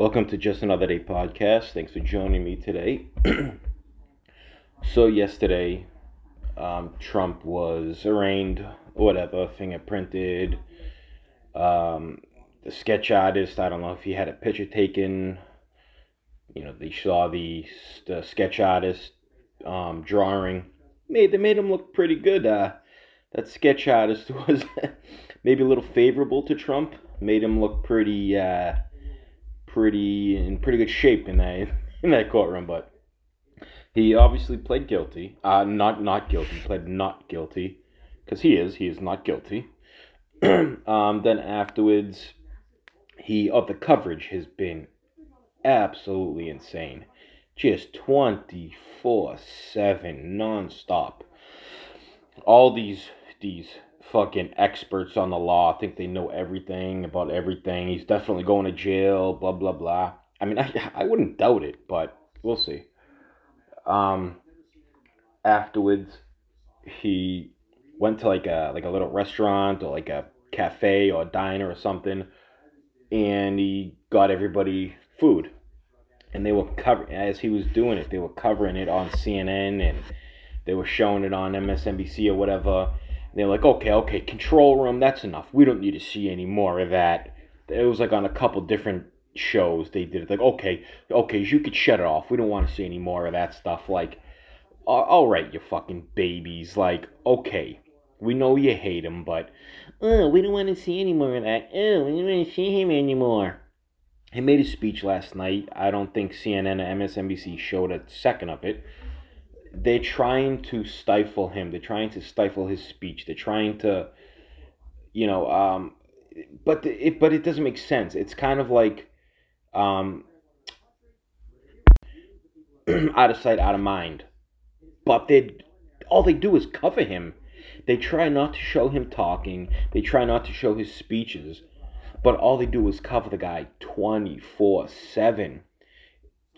Welcome to Just Another Day podcast. Thanks for joining me today. so, yesterday, um, Trump was arraigned, whatever, fingerprinted. Um, the sketch artist, I don't know if he had a picture taken. You know, they saw the, the sketch artist um, drawing. Made, they made him look pretty good. Uh, that sketch artist was maybe a little favorable to Trump. Made him look pretty. Uh, pretty in pretty good shape in that in that courtroom, but he obviously pled guilty. Uh, not not guilty. Pled not guilty, because he is. He is not guilty. um, then afterwards, he of oh, the coverage has been absolutely insane, just twenty four seven nonstop. All these these fucking experts on the law I think they know everything about everything. He's definitely going to jail, blah blah blah. I mean, I I wouldn't doubt it, but we'll see. Um afterwards he went to like a like a little restaurant or like a cafe or a diner or something and he got everybody food. And they were covering as he was doing it, they were covering it on CNN and they were showing it on MSNBC or whatever they're like, okay, okay, control room, that's enough. We don't need to see any more of that. It was like on a couple different shows they did it. Like, okay, okay, you could shut it off. We don't want to see any more of that stuff. Like, all right, you fucking babies. Like, okay, we know you hate him, but oh, we don't want to see any more of that. Oh, we don't want to see him anymore. He made a speech last night. I don't think CNN or MSNBC showed a second of it they're trying to stifle him. They're trying to stifle his speech. They're trying to, you know, um, but it but it doesn't make sense. It's kind of like, um, out of sight, out of mind. But they all they do is cover him. They try not to show him talking. They try not to show his speeches. But all they do is cover the guy 24 7.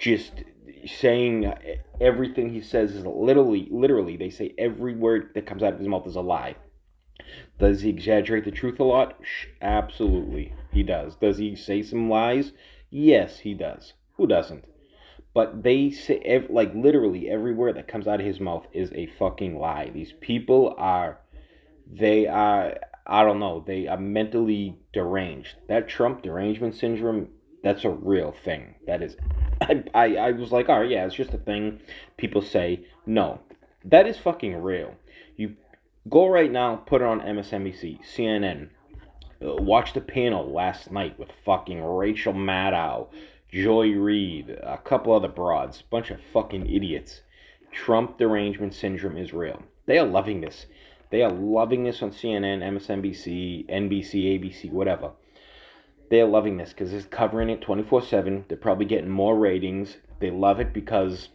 Just saying everything he says is literally, literally, they say every word that comes out of his mouth is a lie. Does he exaggerate the truth a lot? Absolutely, he does. Does he say some lies? Yes, he does. Who doesn't? But they say, like, literally, every word that comes out of his mouth is a fucking lie. These people are, they are, I don't know, they are mentally deranged. That Trump derangement syndrome, that's a real thing. That is I, I, I was like, all right, yeah, it's just a thing people say. No, that is fucking real. You go right now, put it on MSNBC, CNN. Uh, watch the panel last night with fucking Rachel Maddow, Joy Reid, a couple other broads, bunch of fucking idiots. Trump derangement syndrome is real. They are loving this. They are loving this on CNN, MSNBC, NBC, ABC, whatever they're loving this because it's covering it 24 7 they're probably getting more ratings. They love it because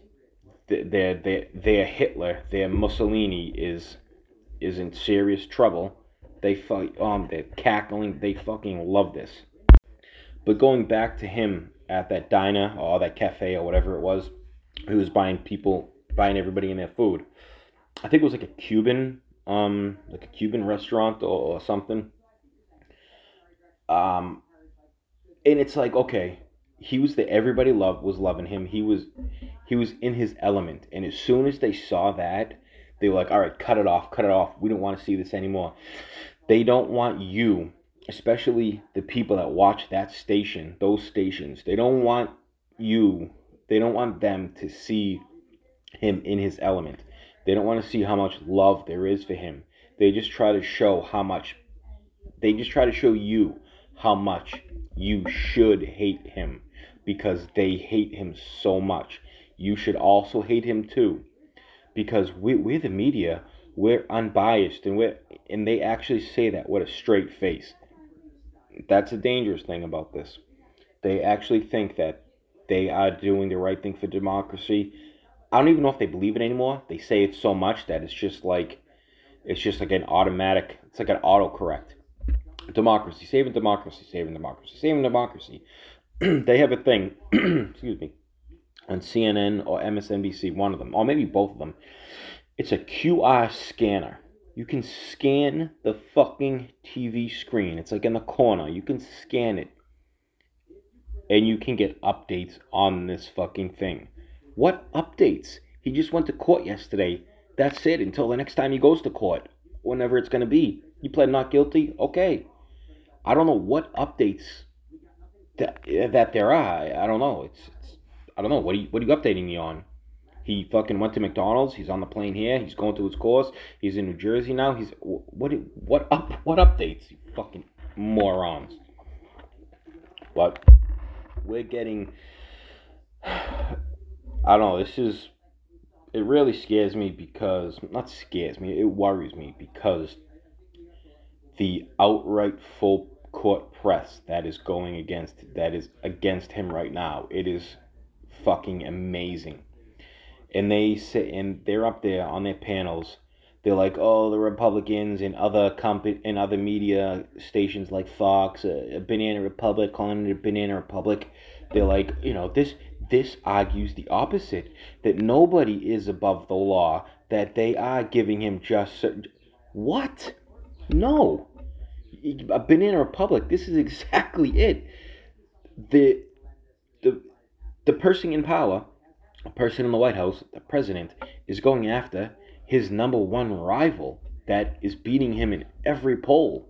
their their their hitler. Their mussolini is is in serious trouble. They fight um they're cackling. They fucking love this. But going back to him at that diner or that cafe or whatever it was he was buying people buying everybody in their food. I think it was like a cuban um like a cuban restaurant or, or something. Um and it's like okay he was the everybody loved was loving him. He was he was in his element. And as soon as they saw that they were like all right cut it off cut it off. We don't want to see this anymore. They don't want you especially the people that watch that station those stations. They don't want you they don't want them to see him in his element. They don't want to see how much love there is for him. They just try to show how much they just try to show you how much you should hate him because they hate him so much. You should also hate him too because we, we're the media. We're unbiased and we and they actually say that with a straight face. That's a dangerous thing about this. They actually think that they are doing the right thing for democracy. I don't even know if they believe it anymore. They say it so much that it's just like it's just like an automatic. It's like an autocorrect democracy, saving democracy, saving democracy, saving democracy. they have a thing, excuse me, on CNN or MSNBC, one of them, or maybe both of them. It's a QR scanner. You can scan the fucking TV screen. It's like in the corner. You can scan it. and you can get updates on this fucking thing. What updates? He just went to court yesterday. That's it until the next time he goes to court, whenever it's going to be. You pled not guilty? Okay. I don't know what updates that, that there are. I don't know. It's, it's I don't know. What are you what are you updating me on? He fucking went to McDonald's. He's on the plane here. He's going to his course. He's in New Jersey now. He's what what up what updates? You fucking morons. But we're getting. I don't know. This is. It really scares me because not scares me. It worries me because the outright full court press that is going against that is against him right now. It is fucking amazing. And they sit and they're up there on their panels. They're like, oh, the Republicans and other company and other media stations like Fox, uh, Banana Republic, calling it a Banana Republic. They're like, you know, this this argues the opposite that nobody is above the law, that they are giving him just what? No. A Banana Republic, this is exactly it. The the the person in power, a person in the White House, the president, is going after his number one rival that is beating him in every poll.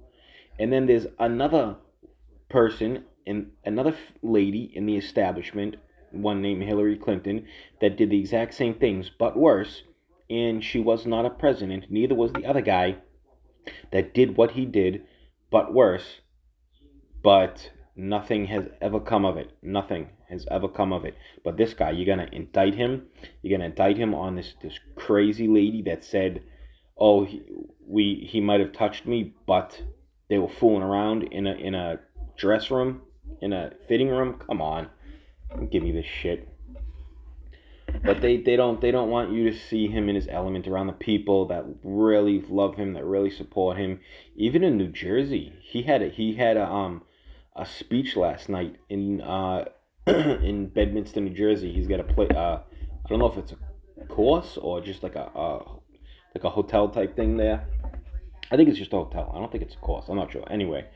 And then there's another person and another lady in the establishment, one named Hillary Clinton, that did the exact same things but worse. And she was not a president, neither was the other guy that did what he did but worse. But nothing has ever come of it. Nothing has ever come of it. But this guy, you're gonna indict him. You're gonna indict him on this this crazy lady that said, "Oh, he, we he might have touched me, but they were fooling around in a in a dress room in a fitting room. Come on, give me this shit. But they, they don't they don't want you to see him in his element around the people that really love him, that really support him. Even in New Jersey, he had a, he had a um a speech last night in uh in Bedminster, New Jersey. He's got a play. Uh, I don't know if it's a course or just like a uh, like a hotel type thing there. I think it's just a hotel. I don't think it's a course. I'm not sure. Anyway,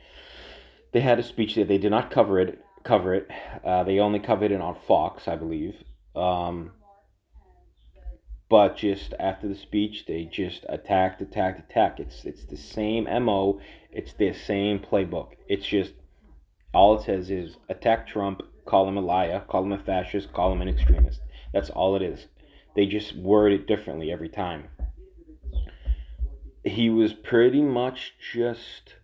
they had a speech there. They did not cover it. Cover it. Uh, they only covered it on Fox, I believe. Um, but just after the speech, they just attacked, attacked, attacked. It's it's the same mo. It's their same playbook. It's just all it says is attack Trump, call him a liar, call him a fascist, call him an extremist. That's all it is. They just word it differently every time. He was pretty much just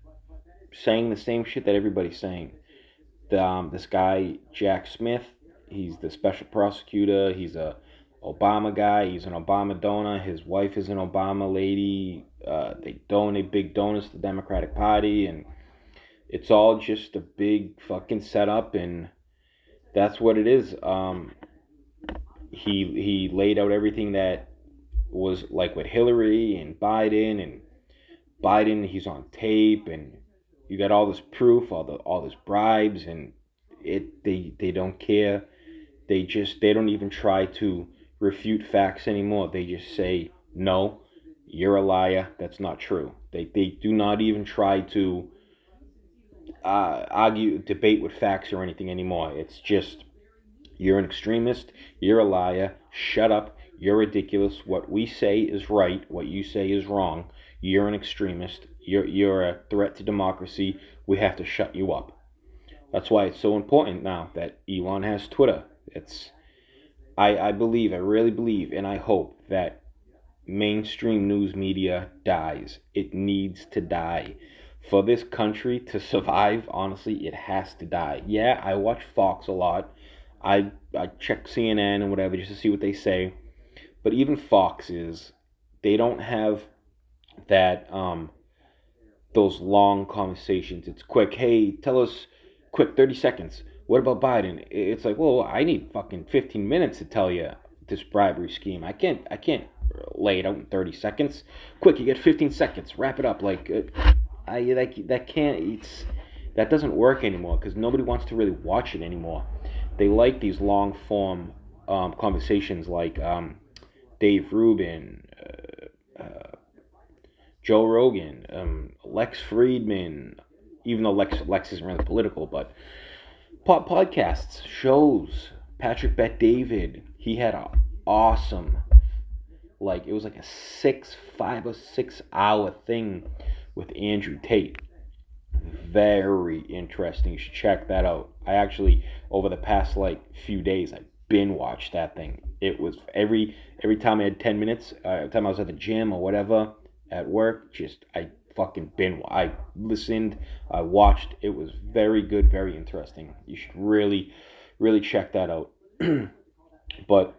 saying the same shit that everybody's saying. The, um, this guy Jack Smith, he's the special prosecutor. He's a Obama guy. He's an Obama donor. His wife is an Obama lady. Uh, they donate big donuts to the Democratic Party, and it's all just a big fucking setup, and that's what it is. Um, he he laid out everything that was like with Hillary and Biden and Biden. He's on tape, and you got all this proof, all the all this bribes, and it they they don't care. They just they don't even try to refute facts anymore. They just say no, you're a liar. That's not true. They they do not even try to uh, argue, debate with facts or anything anymore. It's just you're an extremist. You're a liar. Shut up. You're ridiculous. What we say is right. What you say is wrong. You're an extremist. You're, you're a threat to democracy. We have to shut you up. That's why it's so important now that Elon has Twitter. It's I, I believe, I really believe, and I hope that mainstream news media dies. It needs to die. For this country to survive, honestly, it has to die. Yeah, I watch Fox a lot. I I check CNN and whatever just to see what they say. But even Fox is they don't have that um those long conversations. It's quick. Hey, tell us quick, 30 seconds. What about Biden? It's like, well, I need fucking 15 minutes to tell you this bribery scheme. I can't, I can't lay it out in 30 seconds. Quick, you get 15 seconds. Wrap it up. Like, uh, I like that can't. It's that doesn't work anymore because nobody wants to really watch it anymore. They like these long form um, conversations, like um, Dave Rubin. Uh, uh, Joe Rogan, um, Lex Fridman. even though Lex Lex isn't really political, but podcasts, shows. Patrick Bet David, he had an awesome, like it was like a six, five or six hour thing with Andrew Tate. Very interesting. You should check that out. I actually over the past like few days I bin watched that thing. It was every every time I had ten minutes, uh, every time I was at the gym or whatever at work, just I fucking bin. I listened, I watched. It was very good, very interesting. You should really, really check that out. but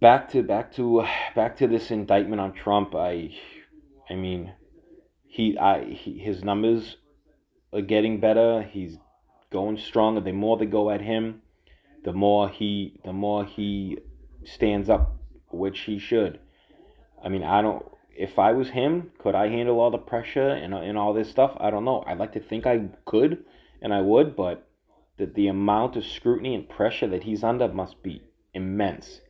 back to back to back to this indictment on Trump. I, I mean, he I he, his numbers are getting better. He's going stronger. The more they go at him, the more he the more he stands up, which he should. I mean, I don't. If I was him, could I handle all the pressure and and all this stuff? I don't know. I'd like to think I could, and I would, but the the amount of scrutiny and pressure that he's under must be immense.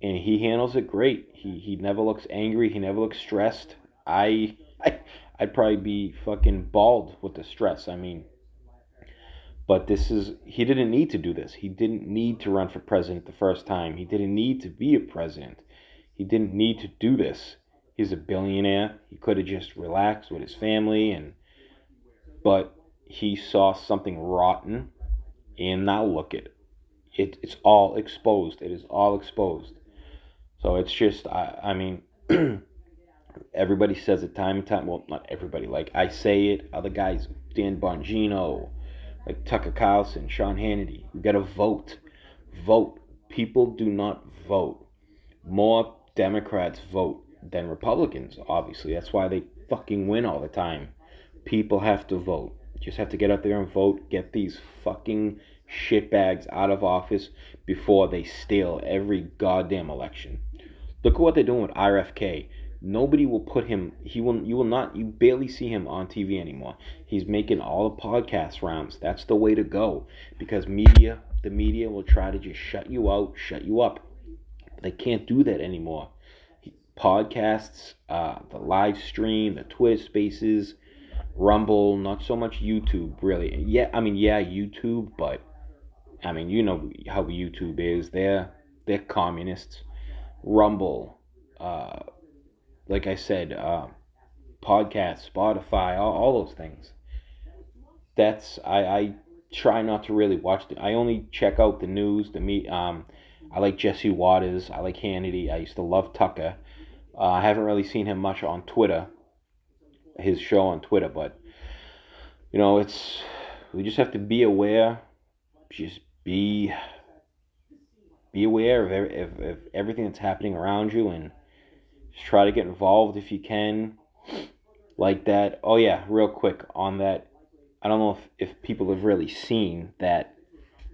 And he handles it great. He he never looks angry. He never looks stressed. I I I'd probably be fucking bald with the stress. I mean, but this is he didn't need to do this. He didn't need to run for president the first time. He didn't need to be a president. He didn't need to do this. He's a billionaire. He could have just relaxed with his family and but he saw something rotten and now look at it. it it's all exposed. It is all exposed. So it's just I I mean everybody says it time and time. Well, not everybody. Like I say it. Other guys, Dan Bongino, like Tucker Carlson, Sean Hannity. You got to vote. Vote. People do not vote. More Democrats vote than Republicans. Obviously, that's why they fucking win all the time. People have to vote. Just have to get out there and vote. Get these fucking shitbags out of office before they steal every goddamn election. Look at what they're doing with RFK nobody will put him he will you will not you barely see him on TV anymore. He's making all the podcast rounds. That's the way to go because media the media will try to just shut you out, shut you up. They can't do that anymore. Podcasts, uh, the live stream, the Twitter spaces, Rumble, not so much YouTube really. Yeah, I mean yeah, YouTube, but I mean you know how YouTube is. They're they're communists. Rumble, uh, like I said, uh, podcasts, Spotify, all, all those things. That's I, I try not to really watch. The, I only check out the news. The meet. Um, I like Jesse Watters. I like Hannity. I used to love Tucker. Uh, I haven't really seen him much on Twitter. His show on Twitter, but you know, it's we just have to be aware. Just be be aware of, of, of everything that's happening around you and just try to get involved if you can. Like that. Oh, yeah, real quick on that. I don't know if, if people have really seen that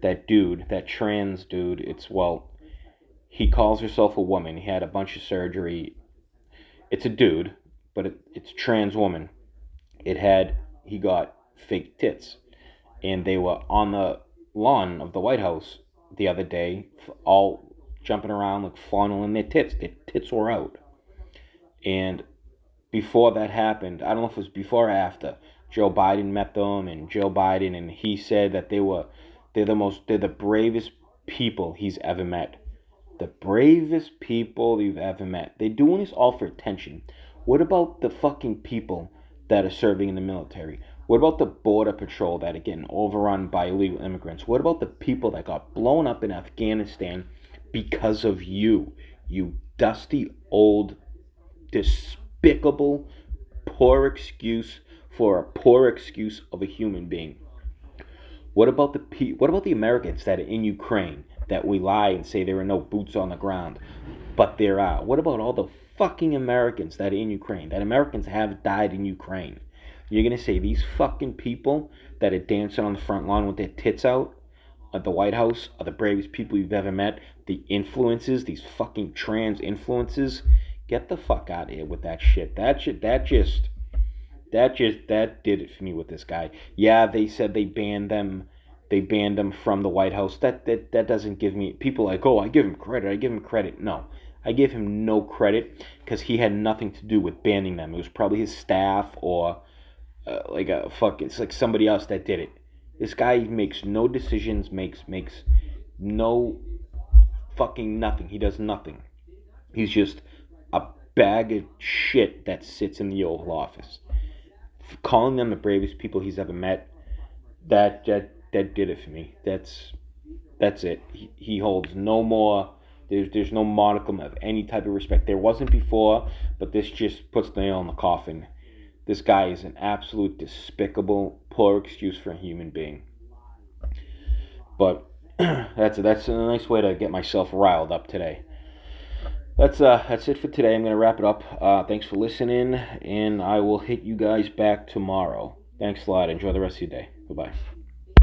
that dude, that trans dude. It's, well, he calls himself a woman. He had a bunch of surgery. It's a dude, but it, it's trans woman. It had, he got fake tits. And they were on the lawn of the White House the other day, all jumping around, like fondling their tits. Their tits were out. And before that happened, I don't know if it was before or after, Joe Biden met them and Joe Biden and he said that they were they're the most they're the bravest people he's ever met. The bravest people you've ever met. They're doing this all for attention. What about the fucking people that are serving in the military? What about the border patrol that are getting overrun by illegal immigrants? What about the people that got blown up in Afghanistan because of you? You dusty old despicable, poor excuse for a poor excuse of a human being. What about the pe- what about the Americans that are in Ukraine that we lie and say there are no boots on the ground, but there are? What about all the fucking Americans that are in Ukraine? That Americans have died in Ukraine. You're gonna say these fucking people that are dancing on the front lawn with their tits out at the White House are the bravest people you've ever met? The influences, these fucking trans influences, Get the fuck out of here with that shit. That shit. That just. That just that did it for me with this guy. Yeah, they said they banned them. They banned them from the White House. That that that doesn't give me people like oh I give him credit. I give him credit. No, I give him no credit because he had nothing to do with banning them. It was probably his staff or uh, like a fuck. It's like somebody else that did it. This guy makes no decisions, makes makes no fucking nothing. He does nothing. He's just a bag of shit that sits in the Oval Office. Calling them the bravest people he's ever met, that that that did it for me. That's that's it. He, he holds no more. There's there's no modicum of any type of respect. There wasn't before, but this just puts the nail in the coffin. This guy is an absolute despicable, poor excuse for a human being. But that's that's a nice way to get myself riled up today. That's uh that's it for today. I'm gonna wrap it up. Uh, thanks for listening, and I will hit you guys back tomorrow. Thanks a lot. Enjoy the rest of your day. Bye bye.